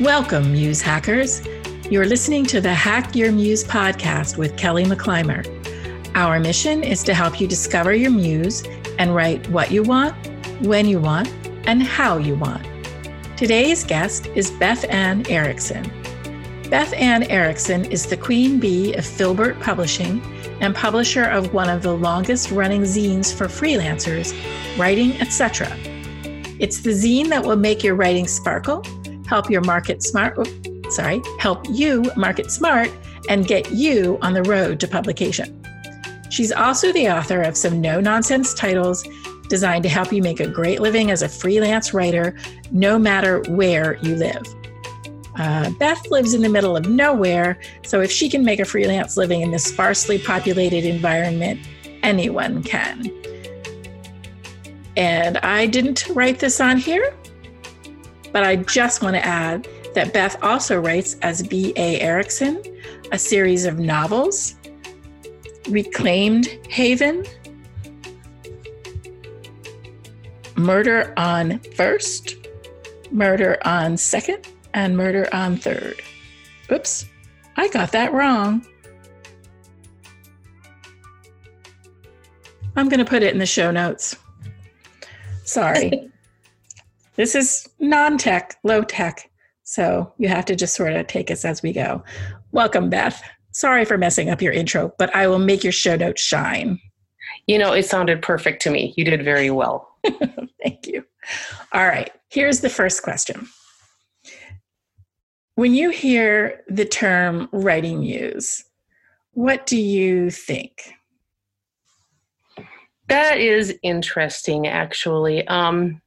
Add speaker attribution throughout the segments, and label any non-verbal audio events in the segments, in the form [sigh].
Speaker 1: Welcome, Muse Hackers. You're listening to the Hack Your Muse podcast with Kelly McClymer. Our mission is to help you discover your muse and write what you want, when you want, and how you want. Today's guest is Beth Ann Erickson. Beth Ann Erickson is the queen bee of Filbert Publishing and publisher of one of the longest running zines for freelancers, Writing Etc. It's the zine that will make your writing sparkle help your market smart, sorry, help you market smart and get you on the road to publication. She's also the author of some no nonsense titles designed to help you make a great living as a freelance writer, no matter where you live. Uh, Beth lives in the middle of nowhere, so if she can make a freelance living in this sparsely populated environment, anyone can. And I didn't write this on here, but I just want to add that Beth also writes as B.A. Erickson, a series of novels, Reclaimed Haven, Murder on First, Murder on Second, and Murder on Third. Oops, I got that wrong. I'm going to put it in the show notes. Sorry. [laughs] This is non tech, low tech. So you have to just sort of take us as we go. Welcome, Beth. Sorry for messing up your intro, but I will make your show notes shine.
Speaker 2: You know, it sounded perfect to me. You did very well. [laughs]
Speaker 1: Thank you. All right, here's the first question. When you hear the term writing muse, what do you think?
Speaker 2: That is interesting, actually. Um,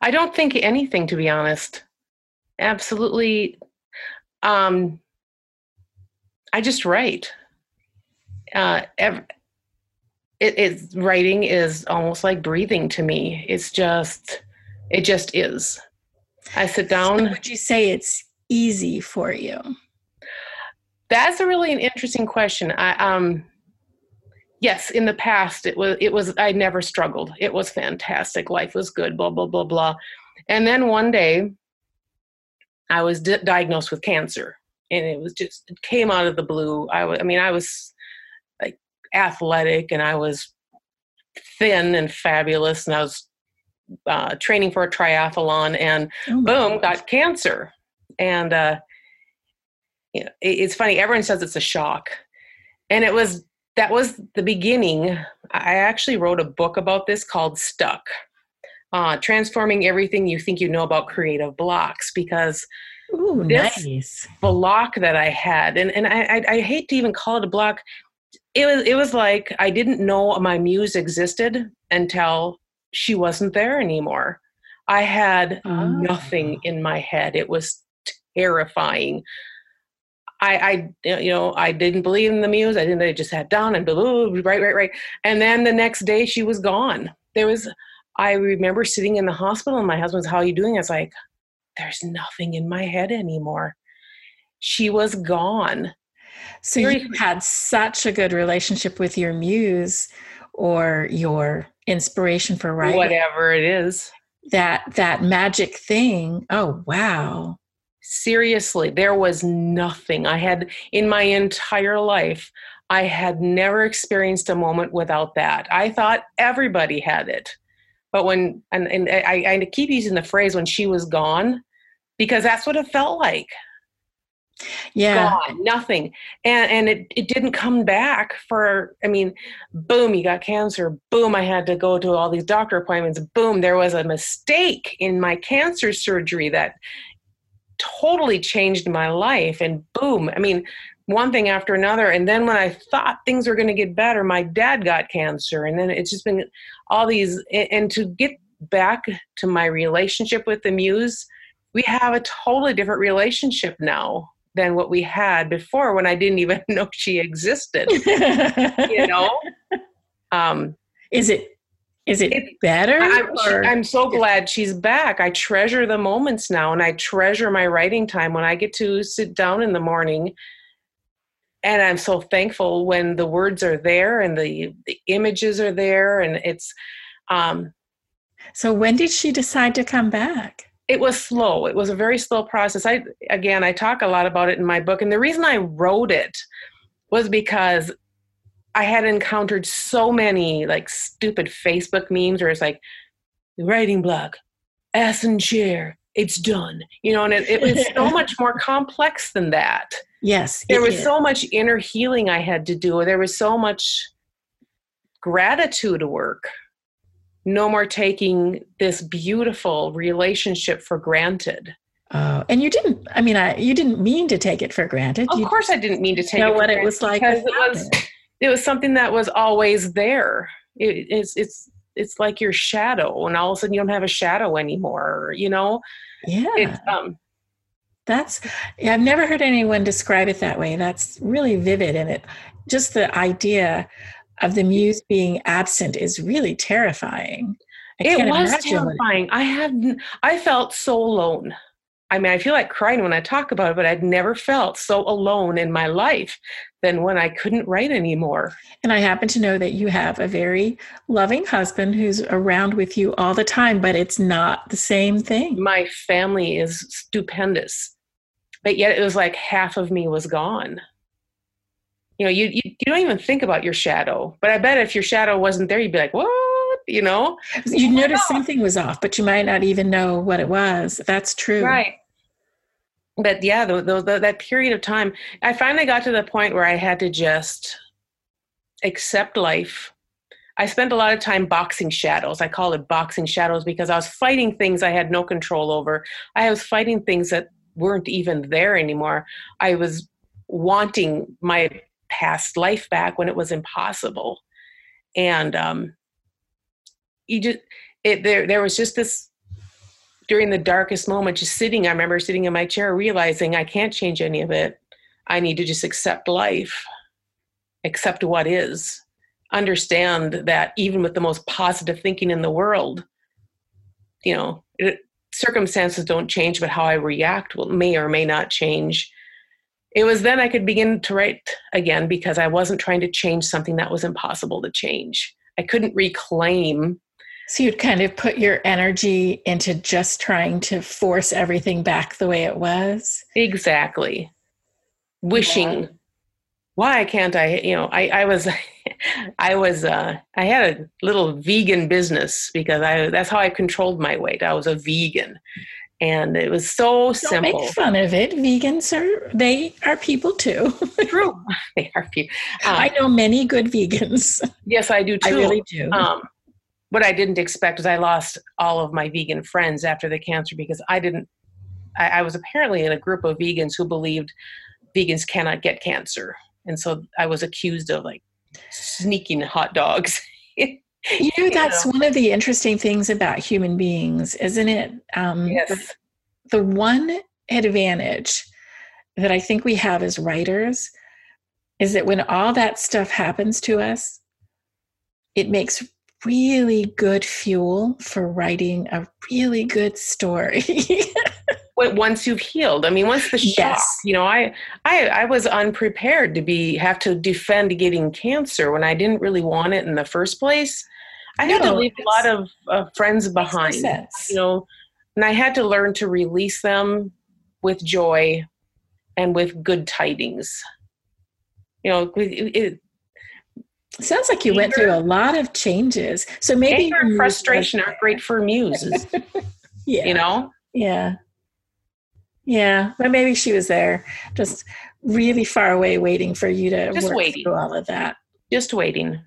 Speaker 2: I don't think anything, to be honest. Absolutely. Um, I just write. Uh, ev- it, it's writing is almost like breathing to me. It's just, it just is. I sit down.
Speaker 1: So would you say it's easy for you?
Speaker 2: That's a really an interesting question. I um yes, in the past it was it was I never struggled. It was fantastic. Life was good. Blah blah blah blah. And then one day, I was di- diagnosed with cancer, and it was just it came out of the blue. I mean I was like athletic, and I was thin and fabulous, and I was uh, training for a triathlon, and oh boom, gosh. got cancer. And uh, you know, it, it's funny. Everyone says it's a shock, and it was that was the beginning. I actually wrote a book about this called Stuck uh, Transforming Everything You Think You Know About Creative Blocks because
Speaker 1: Ooh, this nice.
Speaker 2: block that I had, and, and I, I, I hate to even call it a block. It was, it was like I didn't know my muse existed until she wasn't there anymore. I had oh. nothing in my head. It was terrifying. I, I, you know, I didn't believe in the muse. I didn't. I just sat down and blah, blah, blah, right, right, right. And then the next day, she was gone. There was. I remember sitting in the hospital, and my husband's, "How are you doing?" I was like, "There's nothing in my head anymore." She was gone.
Speaker 1: So you had such a good relationship with your muse, or your inspiration for writing,
Speaker 2: whatever it is.
Speaker 1: That that magic thing. Oh wow!
Speaker 2: Seriously there was nothing. I had in my entire life i had never experienced a moment without that. I thought everybody had it. But when and, and I, I keep using the phrase when she was gone because that's what it felt like.
Speaker 1: Yeah.
Speaker 2: Gone, nothing. And and it, it didn't come back for i mean boom you got cancer. Boom i had to go to all these doctor appointments. Boom there was a mistake in my cancer surgery that totally changed my life and boom i mean one thing after another. And then when i thought things were going to get better my dad got cancer. And then it's just been all these and to get back to my relationship with the muse we have a totally different relationship now than what we had before when i didn't even [laughs] know she existed [laughs] you know?
Speaker 1: Um is it is it, better?
Speaker 2: I'm, I'm, so glad she's back. I treasure the moments now and I treasure my writing time when I get to sit down in the morning. And I'm so thankful when the words are there and the, the images are there. And it's. Um,
Speaker 1: so when did she decide to come back?
Speaker 2: it was slow. It was a very slow process. I again, I talk a lot about it in my book, and the reason I wrote it was because I had encountered so many like stupid Facebook memes where it's like writing block, ass and chair, it's done. You know, and it, it was so [laughs] much more complex than that.
Speaker 1: Yes.
Speaker 2: There was is. so much inner healing I had to do. There was so much gratitude work no more taking this beautiful relationship for granted.
Speaker 1: Oh, and you didn't. I mean, I you didn't mean to take it for granted.
Speaker 2: Of
Speaker 1: you
Speaker 2: course, I didn't mean to take
Speaker 1: know
Speaker 2: it
Speaker 1: what it was like
Speaker 2: because it was it. it was something that was always there. It, it's it's it's like your shadow, and all of a sudden you don't have a shadow anymore. You know?
Speaker 1: Yeah. It's, um, that's yeah, I've never heard anyone describe it that way. That's really vivid, and it just the idea of the muse being absent is really terrifying.
Speaker 2: I it was terrifying. I had I felt so alone. I mean, I feel like crying when I talk about it, but I'd never felt so alone in my life than when I couldn't write anymore.
Speaker 1: And I happen to know that you have a very loving husband who's around with you all the time, but it's not the same thing.
Speaker 2: My family is stupendous, but yet it was like half of me was gone. You know you, you, you don't even think about your shadow but i bet if your shadow wasn't there you'd be like what? You know?
Speaker 1: You notice something was off but you might not even know what it was. That's true.
Speaker 2: Right but yeah the, the, the, that period of time i finally got to the point where i had to just accept life. I spent a lot of time boxing shadows. I call it boxing shadows because i was fighting things i had no control over. I was fighting things that weren't even there anymore. I was wanting my past life back when it was impossible. And um you just it there there was just this during the darkest moment just sitting i remember sitting in my chair realizing i can't change any of it i need to just accept life accept what is understand that even with the most positive thinking in the world you know it, circumstances don't change but how i react will may or may not change it was then I could begin to write again because I wasn't trying to change something that was impossible to change. I couldn't reclaim.
Speaker 1: So you'd kind of put your energy into just trying to force everything back the way it was?
Speaker 2: Exactly. Wishing. Yeah. Why can't I? You know, I, I was, [laughs] I was, uh, I had a little vegan business because I, that's how I controlled my weight. I was a vegan and it was so Don't simple.
Speaker 1: Make fun of it. Vegans are they are people too. [laughs]
Speaker 2: True, [laughs] they are people. Um,
Speaker 1: I know many good vegans.
Speaker 2: Yes, I do too.
Speaker 1: I really do. Um,
Speaker 2: what I didn't expect was I lost all of my vegan friends after the cancer because I didn't. I, I was apparently in a group of vegans who believed vegans cannot get cancer, and so I was accused of like sneaking hot dogs. [laughs]
Speaker 1: You know, that's one of the interesting things about human beings, isn't it?
Speaker 2: Um, yes. The,
Speaker 1: the one advantage that I think we have as writers is that when all that stuff happens to us, it makes really good fuel for writing a really good story. [laughs]
Speaker 2: once you've healed, I mean, once the shock, yes. you know, I, I, I was unprepared to be have to defend getting cancer when I didn't really want it in the first place. I had no, to leave a lot of uh, friends behind, you know, and I had to learn to release them with joy and with good tidings. You know, it, it
Speaker 1: sounds like you anger, went through a lot of changes. So maybe
Speaker 2: anger and frustration are great for muses. [laughs] yeah, you know.
Speaker 1: Yeah. Yeah, but maybe she was there, just really far away, waiting for you to just work waiting. through all of that.
Speaker 2: Just waiting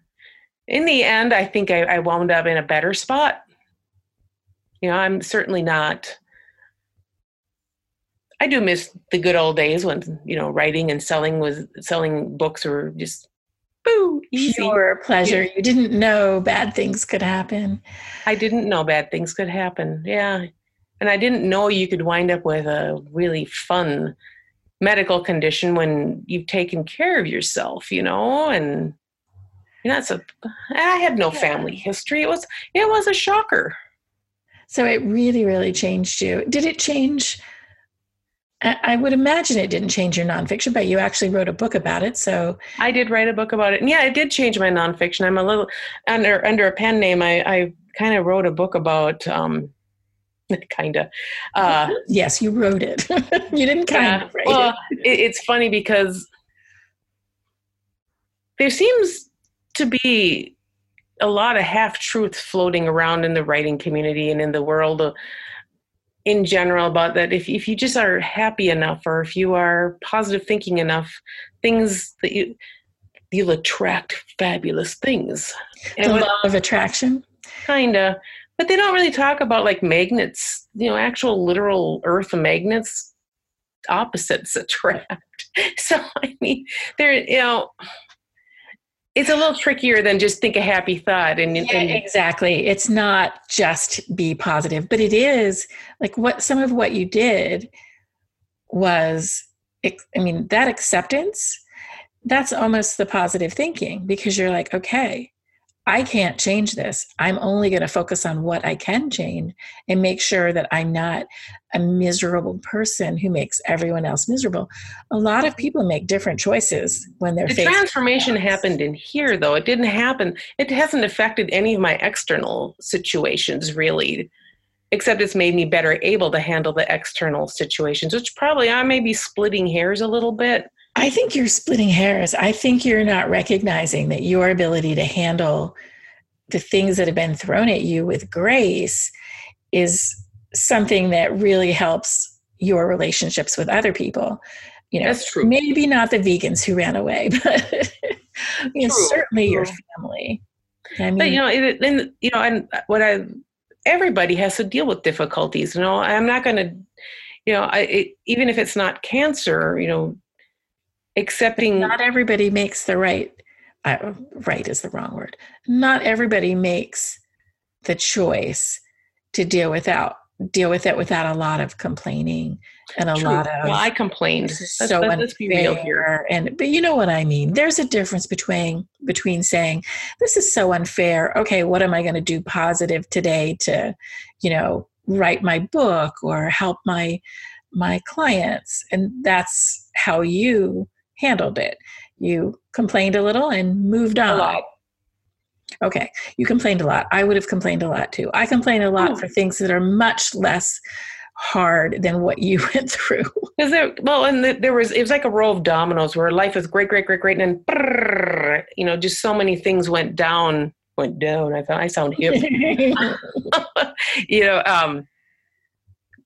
Speaker 2: in the end, I think I, I wound up in a better spot. You know, I'm certainly not. I do miss the good old days when you know writing and selling was selling books were just boo
Speaker 1: easy. Pure pleasure. Yeah. You didn't know bad things could happen.
Speaker 2: I didn't know bad things could happen. Yeah, and I didn't know you could wind up with a really fun medical condition when you've taken care of yourself. You know, and it's a, I had no family history. It was, it was a shocker.
Speaker 1: So it really, really changed you. Did it change? I would imagine it didn't change your nonfiction, but you actually wrote a book about it. So
Speaker 2: I did write a book about it, and yeah, it did change my nonfiction. I'm a little under under a pen name. I, I kind of wrote a book about um, [laughs] kind of. Uh, [laughs]
Speaker 1: yes, you wrote it. [laughs] you didn't kind of write
Speaker 2: well,
Speaker 1: it.
Speaker 2: it. It's funny because there seems to be a lot of half truths floating around in the writing community and in the world of, in general about that if, if you just are happy enough or if you are positive thinking enough things that you you'll attract fabulous things.
Speaker 1: The law of attraction?
Speaker 2: Kinda. But they don't really talk about like magnets you know actual literal earth magnets. Opposites attract. [laughs] So i mean there you know it's a little trickier than just think a happy thought and,
Speaker 1: yeah,
Speaker 2: and,
Speaker 1: exactly. It's not just be positive but it is like what some of what you did was i mean that acceptance that's almost the positive thinking because you're like okay I can't change this. I'm only going to focus on what I can change and make sure that I'm not a miserable person who makes everyone else miserable. A lot of people make different choices when they're
Speaker 2: the transformation happened in here though. It didn't happen. It hasn't affected any of my external situations really. Except it's made me better able to handle the external situations, which probably I may be splitting hairs a little bit
Speaker 1: I think you're splitting hairs. I think you're not recognizing that your ability to handle the things that have been thrown at you with grace is something that really helps your relationships with other people. You know,
Speaker 2: That's true.
Speaker 1: maybe not the vegans who ran away, [laughs] but you know, certainly your family.
Speaker 2: I mean, but you know, it, and you know, and what I everybody has to deal with difficulties. You know, I'm not going to, you know, I, it, even if it's not cancer, you know, accepting
Speaker 1: not everybody makes the right uh, right is the wrong word not everybody makes the choice to deal without deal with it without a lot of complaining and a
Speaker 2: True.
Speaker 1: lot of
Speaker 2: well, I complained.
Speaker 1: Let's, so let's be real here. And but you know what I mean. There's a difference between between saying this is so unfair. Okay, what am I going to do positive today to, you know, write my book or help my my clients, and that's how you handled it. You complained a little and moved on.
Speaker 2: A lot.
Speaker 1: Okay, you complained a lot. I would have complained a lot too. I complain a lot oh. for things that are much less hard than what you [laughs] went through.
Speaker 2: Is there well, and the, there was it was like a row of dominoes where life was great, great, great, great, and then brrr, you know just so many things went down, went down. I thought I sound hip, [laughs] [laughs] you know. Um,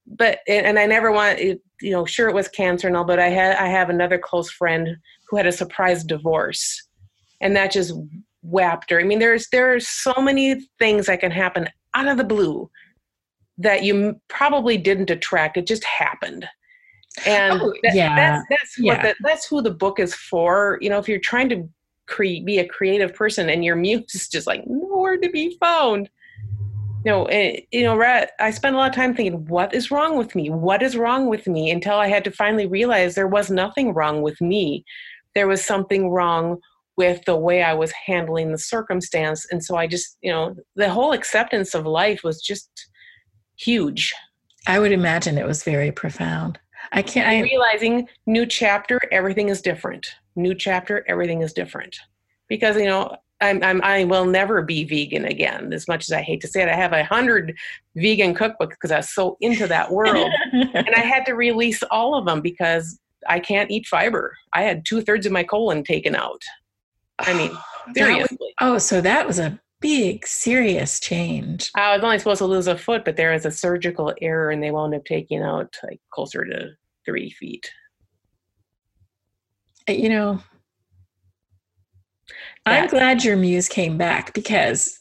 Speaker 2: but and I never want you know, sure it was cancer and all, but I had I have another close friend who had a surprise divorce, and that just whapped her. I mean, there's there are so many things that can happen out of the blue that you probably didn't attract. It just happened, and
Speaker 1: oh, that, yeah,
Speaker 2: that's that's
Speaker 1: yeah.
Speaker 2: what the, that's who the book is for. You know, if you're trying to create be a creative person and your [laughs] muse is just like nowhere to be found you know, eh, you know, I spent a lot of time thinking, what is wrong with me? What is wrong with me? Until I had to finally realize there was nothing wrong with me. There was something wrong with the way I was handling the circumstance. And so I just, you know, the whole acceptance of life was just huge.
Speaker 1: I would imagine it was very profound. I can't. I,
Speaker 2: realizing new chapter, everything is different. New chapter, everything is different. Because, you know, I'm, I'm, I will never be vegan again. As much as I hate to say it, I have a hundred vegan cookbooks because I was so into that world, [laughs] and I had to release all of them because I can't eat fiber. I had two thirds of my colon taken out. I mean, [sighs] seriously.
Speaker 1: Was, oh, so that was a big, serious change.
Speaker 2: I was only supposed to lose a foot, but there was a surgical error, and they wound up taking out like closer to three feet.
Speaker 1: Uh, you know, I'm glad your muse came back because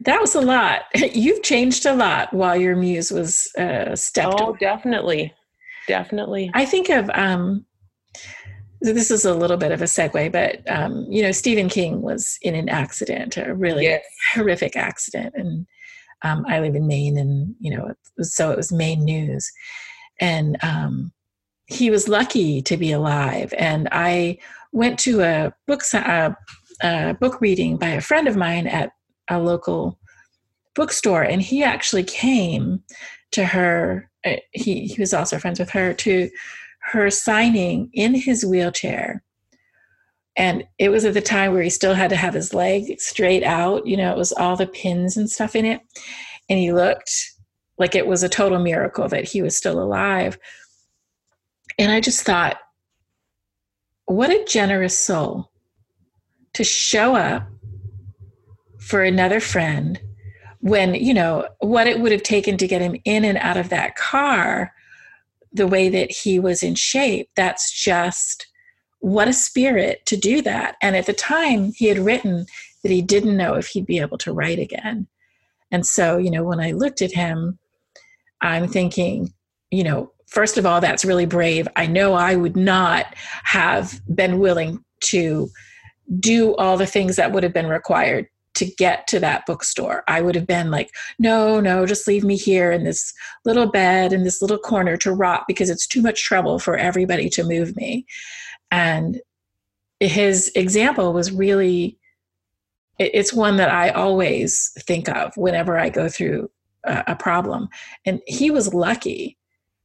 Speaker 1: that was a lot. [laughs] You've changed a lot while your muse was uh, stepped.
Speaker 2: Oh, away. definitely, definitely.
Speaker 1: I think of um, this is a little bit of a segue, but um, you know, Stephen King was in an accident, a really
Speaker 2: yes.
Speaker 1: horrific accident, and um, I live in Maine, and you know, it was, so it was Maine news, and um, he was lucky to be alive, and I went to a book a, a book reading by a friend of mine at a local bookstore, and he actually came to her. Uh, he he was also friends with her to her signing in his wheelchair. And it was at the time where he still had to have his leg straight out. You know, it was all the pins and stuff in it. And he looked like it was a total miracle that he was still alive. And I just thought, what a generous soul to show up for another friend when, you know, what it would have taken to get him in and out of that car the way that he was in shape. That's just what a spirit to do that. And at the time, he had written that he didn't know if he'd be able to write again. And so, you know, when I looked at him, I'm thinking, you know, first of all, that's really brave. I know I would not have been willing to do all the things that would have been required to get to that bookstore. I would have been like, no, no, just leave me here in this little bed in this little corner to rot because it's too much trouble for everybody to move me. And his example was really, it's one that I always think of whenever I go through a, problem. And he was lucky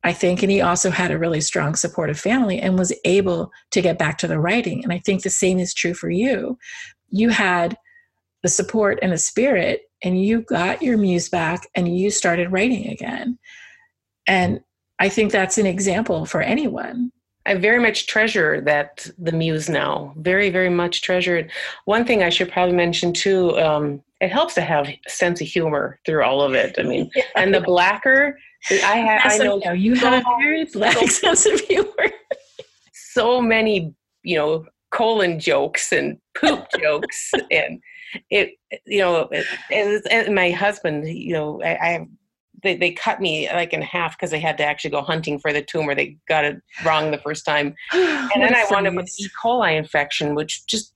Speaker 1: I think, and he also had a really strong supportive family and was able to get back to the writing. And I think the same is true for you. You had the support and the spirit, and you got your muse back and you started writing again. And I think that's an example for anyone.
Speaker 2: I very much treasure that the muse now. Very, very much treasure it. One thing I should probably mention too. Um, it helps to have a sense of humor through all of it. I mean, [laughs] yeah. and the blacker I have. I know,
Speaker 1: know you so, have very [laughs] black [laughs] so, sense of humor.
Speaker 2: so many, you know, colon jokes and poop [laughs] jokes, and it, you know, and, and my husband, you know, I, I they, they cut me like in half because they had to actually go hunting for the tumor. They got it wrong the first time. [gasps] And then I wound up with E. coli infection, which just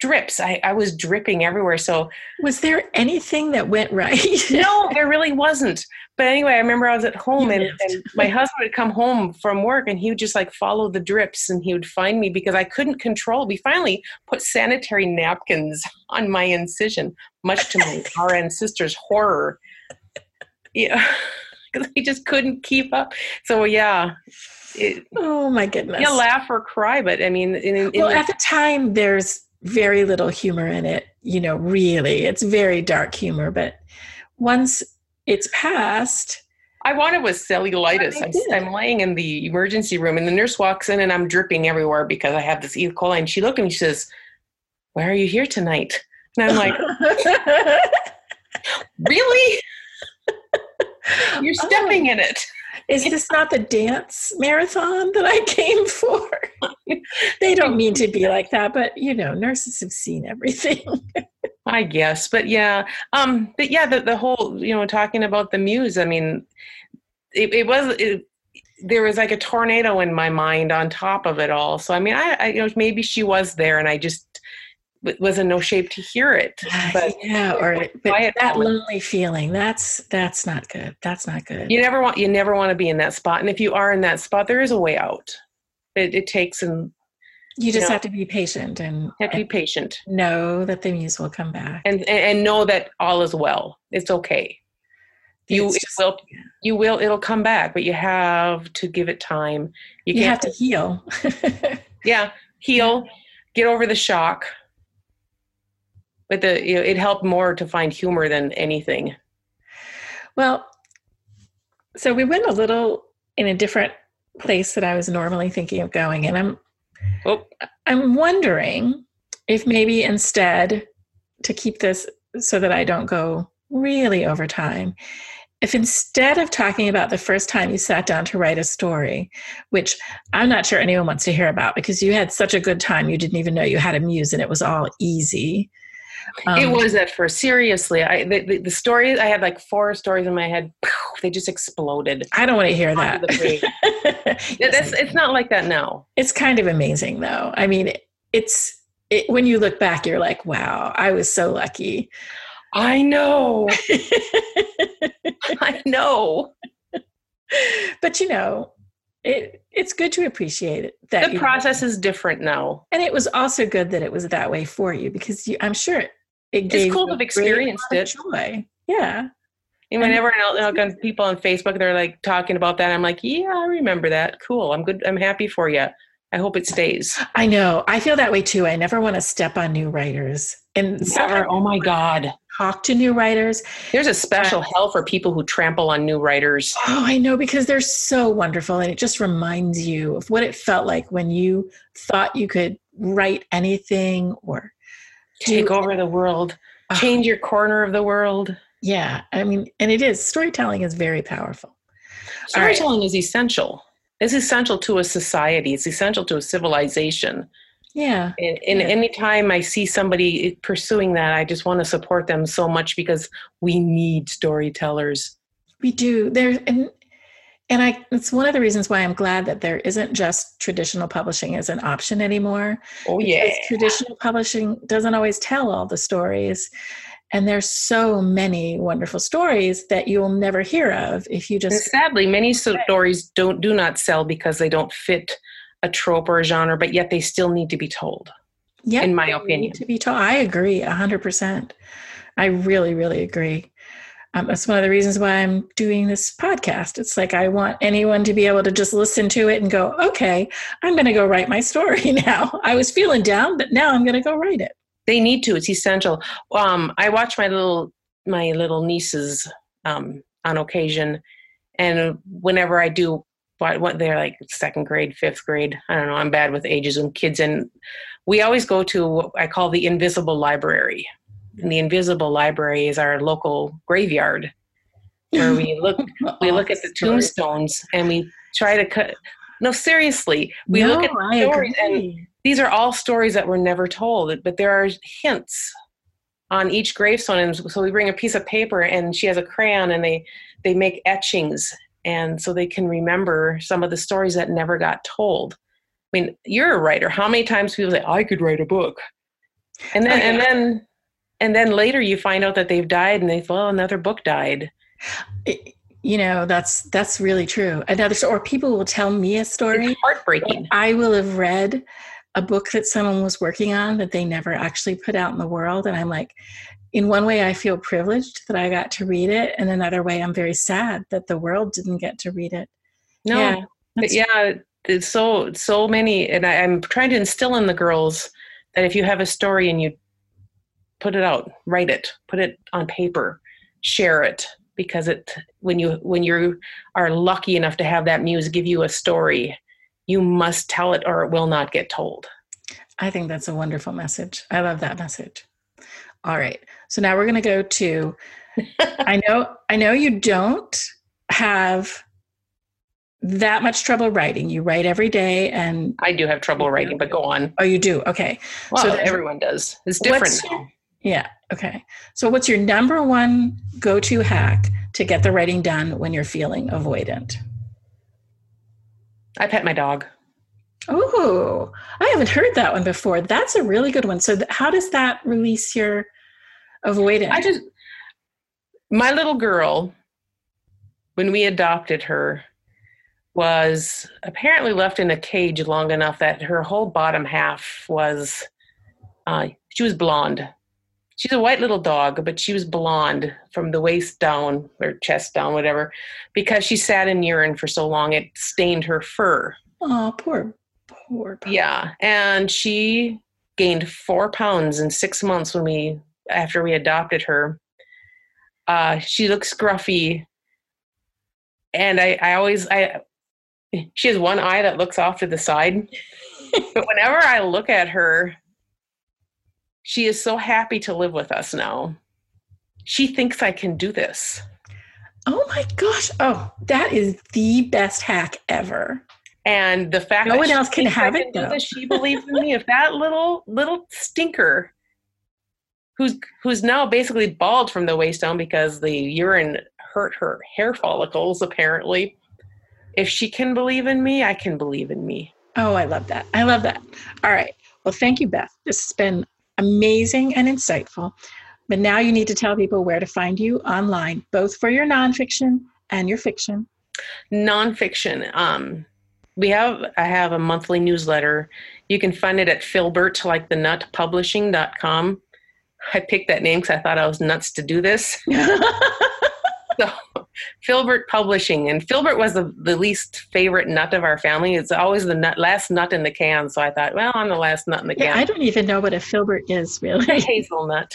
Speaker 2: drips. I, I was dripping everywhere. So
Speaker 1: was there anything that went right? [laughs]
Speaker 2: no, there really wasn't. But anyway, I remember I was at home and, and, my husband would come home from work and he would just like follow the drips and he would find me because I couldn't control. We finally put sanitary napkins [laughs] on my incision, much to my [laughs] RN sister's horror. Yeah. Because he just couldn't keep up. So yeah,
Speaker 1: it, oh my goodness!
Speaker 2: You laugh or cry, but I mean, in, in,
Speaker 1: well, at the time, there's very little humor in it. You know, really, it's very dark humor. But once it's passed,
Speaker 2: I wanted with cellulitis. I'm, I'm, laying in the emergency room, and the nurse walks in, and I'm dripping everywhere because I have this E. coli. And she looked at me, she says, "Why are you here tonight?" And I'm like, [laughs] "Really? [laughs] You're oh. stepping oh. in it."
Speaker 1: Is this not the dance marathon that I came for? [laughs] they don't mean to be like that, but you know, nurses have seen everything. [laughs]
Speaker 2: I guess, but yeah, um, but yeah, the the whole you know talking about the muse. I mean, it, it was it, there was like a tornado in my mind on top of it all. So I mean, I, I you know maybe she was there, and I just was in no shape to hear it. [laughs]
Speaker 1: But yeah, or but that moment. lonely feeling, that's that's not good. That's not good.
Speaker 2: You never want you never want to be in that spot. And if you are in that spot, there is a way out. It, it takes and
Speaker 1: you just you know, have to be patient and
Speaker 2: have to be patient.
Speaker 1: Know that the muse will come back.
Speaker 2: And and, and know that all is well. It's okay. You just, will yeah. you will it'll come back, but you have to give it time.
Speaker 1: You, you have to heal. [laughs]
Speaker 2: yeah, heal, get over the shock but the you know it helped more to find humor than anything
Speaker 1: well so we went a little in a different place that i was normally thinking of going and i'm oh. i'm wondering if maybe instead to keep this so that i don't go really over time if instead of talking about the first time you sat down to write a story, which I'm not sure anyone wants to hear about because you had such a good time, you didn't even know you had a muse and it was all easy.
Speaker 2: Um, it was at first. Seriously, I the, the, the, stories I had like four stories in my head. They just exploded.
Speaker 1: I don't want to hear that.
Speaker 2: That's it's not like that now.
Speaker 1: It's kind of amazing though. I mean, it's it, when you look back, you're like, wow, I was so lucky.
Speaker 2: I know. [laughs] I know.
Speaker 1: But you know, it it's good to appreciate it
Speaker 2: that the process is different now
Speaker 1: and it was also good that it was that way for you because you, i'm sure
Speaker 2: it it's cool to have experienced it.
Speaker 1: Joy. Yeah.
Speaker 2: And whenever I look people on Facebook, they're like talking about that. I'm like, yeah, I remember that. Cool. I'm good. I'm happy for you. I hope it stays.
Speaker 1: I know. I feel that way too. I never want to step on new writers. And
Speaker 2: never. Oh my God.
Speaker 1: talk to new writers.
Speaker 2: There's a special uh, hell for people who trample on new writers.
Speaker 1: Oh, I know because they're so wonderful and it just reminds you of what it felt like when you thought you could write anything or
Speaker 2: take over the world, ah. change your corner of the world.
Speaker 1: Yeah, I mean, and it is storytelling is very powerful.
Speaker 2: Storytelling right. is essential. It's essential to a society. It's essential to a civilization.
Speaker 1: Yeah.
Speaker 2: And, and
Speaker 1: yeah.
Speaker 2: anytime I see somebody pursuing that, I just want to support them so much because we need storytellers.
Speaker 1: We do. There and and I it's one of the reasons why I'm glad that there isn't just traditional publishing as an option anymore.
Speaker 2: Oh yeah.
Speaker 1: Traditional publishing doesn't always tell all the stories. And there's so many wonderful stories that you'll never hear of if you just
Speaker 2: and sadly many stories don't do not sell because they don't fit a trope or a genre, but yet they still need to be told. Yeah, in my opinion,
Speaker 1: to be told. I agree hundred percent. I really, really agree. Um, that's one of the reasons why I'm doing this podcast. It's like I want anyone to be able to just listen to it and go, "Okay, I'm going to go write my story [laughs] now." I was feeling down, but now I'm going to go write it.
Speaker 2: They need to. It's essential. Um, I watch my little my little nieces um, on occasion, and whenever I do what, what they're like second grade, fifth grade. I don't know. I'm bad with ages and kids. And we always go to what I call the invisible library. And the invisible library is our local graveyard where we [laughs] look we look at the tombstones and we try to cut no seriously we no, look at the stories and these are all stories that were never told but there are hints on each gravestone and so we bring a piece of paper and she has a crayon and they they make etchings and so they can remember some of the stories that never got told. I mean, you're a writer. How many times people say, "I could write a book," and then oh, and then and then later you find out that they've died, and they well, another book died.
Speaker 1: you know, that's that's really true. Another or people will tell me a story.
Speaker 2: It's heartbreaking.
Speaker 1: I will have read a book that someone was working on that they never actually put out in the world, and I'm like, in one way, I feel privileged that I got to read it, and another way, I'm very sad that the world didn't get to read it.
Speaker 2: No, yeah, yeah it's so so many, and I, I'm trying to instill in the girls that if you have a story and you put it out, write it, put it on paper, share it, because it when you when you are lucky enough to have that muse give you a story, you must tell it or it will not get told.
Speaker 1: I think that's a wonderful message. I love that message. All right. So now we're going to go to [laughs] I know I know you don't have that much trouble writing. You write every day and
Speaker 2: I do have trouble writing, but go on.
Speaker 1: Oh, you do. Okay.
Speaker 2: Well, so everyone does. It's different now.
Speaker 1: Yeah. Okay. So what's your number one go-to hack to get the writing done when you're feeling avoidant?
Speaker 2: I pet my dog.
Speaker 1: Oh, I haven't heard that one before. That's a really good one. So, th- how does that release your avoidant?
Speaker 2: I just, my little girl, when we adopted her, was apparently left in a cage long enough that her whole bottom half was, uh, she was blonde. She's a white little dog, but she was blonde from the waist down or chest down, whatever, because she sat in urine for so long it stained her fur.
Speaker 1: Oh, poor Poor
Speaker 2: yeah, and she gained four pounds in six months when we after we adopted her. Uh, she looks scruffy, and I, I always I she has one eye that looks off to the side, [laughs] but whenever I look at her, she is so happy to live with us now. She thinks I can do this.
Speaker 1: Oh my gosh. Oh, that is the best hack ever.
Speaker 2: And the fact that
Speaker 1: no one else can have it.
Speaker 2: Can she believes in me. If that little little stinker, who's who's now basically bald from the waist down because the urine hurt her hair follicles, apparently. If she can believe in me, I can believe in me.
Speaker 1: Oh, I love that. I love that. All right. Well, thank you, Beth. This has been amazing and insightful. But now you need to tell people where to find you online, both for your nonfiction and your fiction.
Speaker 2: Nonfiction. Um, we have I have a monthly newsletter. You can find it at Filbert, like the nut publishing.com. I picked that name because I thought I was nuts to do this. [laughs] so Filbert Publishing. And Filbert was the, the least favorite nut of our family. It's always the nut, last nut in the can. So I thought, well, I'm the last nut in the
Speaker 1: yeah,
Speaker 2: can.
Speaker 1: I don't even know what a Filbert is, [laughs] really.
Speaker 2: A hazelnut.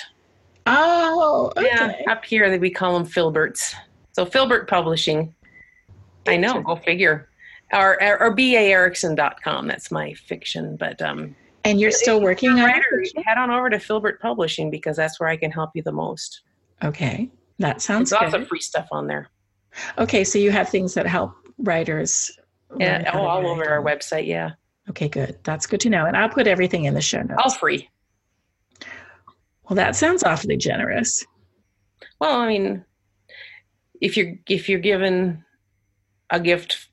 Speaker 1: Oh, okay.
Speaker 2: Yeah, up here we call them Filberts. So Filbert Publishing. I know, go figure. Or, or, or baerickson.com. That's my fiction. But um,
Speaker 1: and you're still working on
Speaker 2: writer, head on over to Filbert Publishing because that's where I can help you the most.
Speaker 1: Okay, that sounds
Speaker 2: There's
Speaker 1: good.
Speaker 2: lots of free stuff on there.
Speaker 1: Okay, so you have things that help writers.
Speaker 2: Yeah, all, over our website. Yeah,
Speaker 1: Okay, good. That's good to know. And I'll put everything in the show notes.
Speaker 2: all free.
Speaker 1: Well, that sounds awfully generous.
Speaker 2: Well, I mean, if you're if you're given a gift,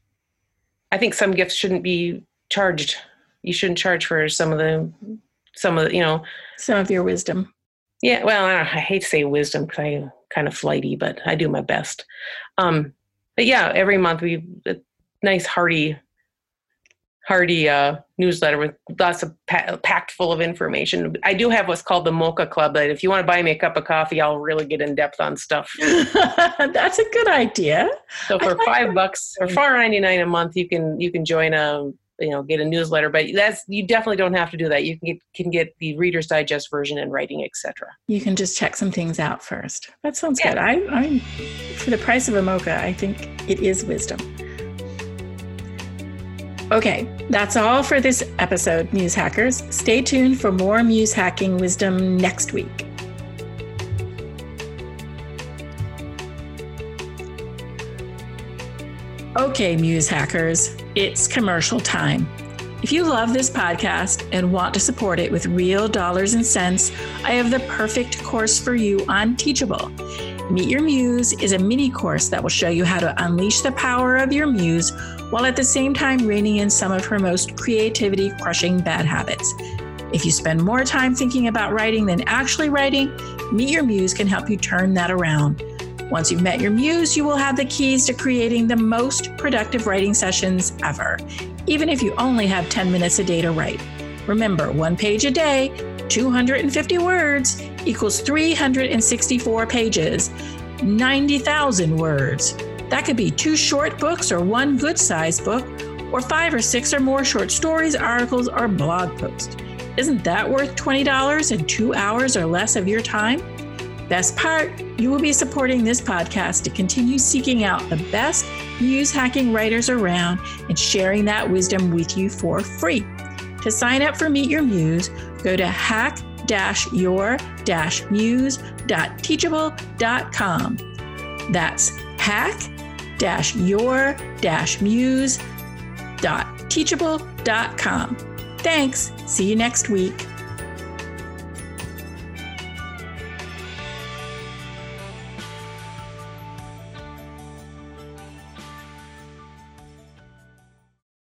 Speaker 2: I think some gifts shouldn't be charged. You shouldn't charge for some of the some of the you know.
Speaker 1: Some of your wisdom.
Speaker 2: Yeah, well, I, I hate to say wisdom because I'm kind of flighty, but I do my best. Um, but yeah, every month we a nice hearty, hearty uh, newsletter with lots of pa- packed full of information. I do have what's called the Mocha Club. That if you want to buy me a cup of coffee, I'll really get in depth on stuff. [laughs]
Speaker 1: That's a good idea.
Speaker 2: So for
Speaker 1: like
Speaker 2: five
Speaker 1: that.
Speaker 2: bucks or four ninety nine a month, you can you can join a you know get a newsletter. But that's you definitely don't have to do that. You can get can get the Reader's Digest version and writing, etc.
Speaker 1: You can just check some things out first. That sounds
Speaker 2: Yeah.
Speaker 1: good. I, I, for the price of a mocha, I think it is wisdom. Okay, that's all for this episode, Muse Hackers. Stay tuned for more Muse hacking wisdom next week. Okay, Muse Hackers, it's commercial time. If you love this podcast and want to support it with real dollars and cents, I have the perfect course for you on Teachable. Meet Your Muse is a mini course that will show you how to unleash the power of your muse while at the same time reining in some of her most creativity crushing bad habits. If you spend more time thinking about writing than actually writing, Meet Your Muse can help you turn that around. Once you've met your muse, you will have the keys to creating the most productive writing sessions ever, even if you only have 10 minutes a day to write. Remember, one page a day, 250 words equals 364 pages, 90,000 words. That could be two short books or one good sized book, or five or six or more short stories, articles, or blog posts. Isn't that worth $20 in two hours or less of your time? Best part, you will be supporting this podcast to continue seeking out the best muse hacking writers around and sharing that wisdom with you for free. To sign up for Meet Your Muse, go to hack-your-muse.teachable.com. That's hack-your-muse.teachable.com. Thanks. See you next week.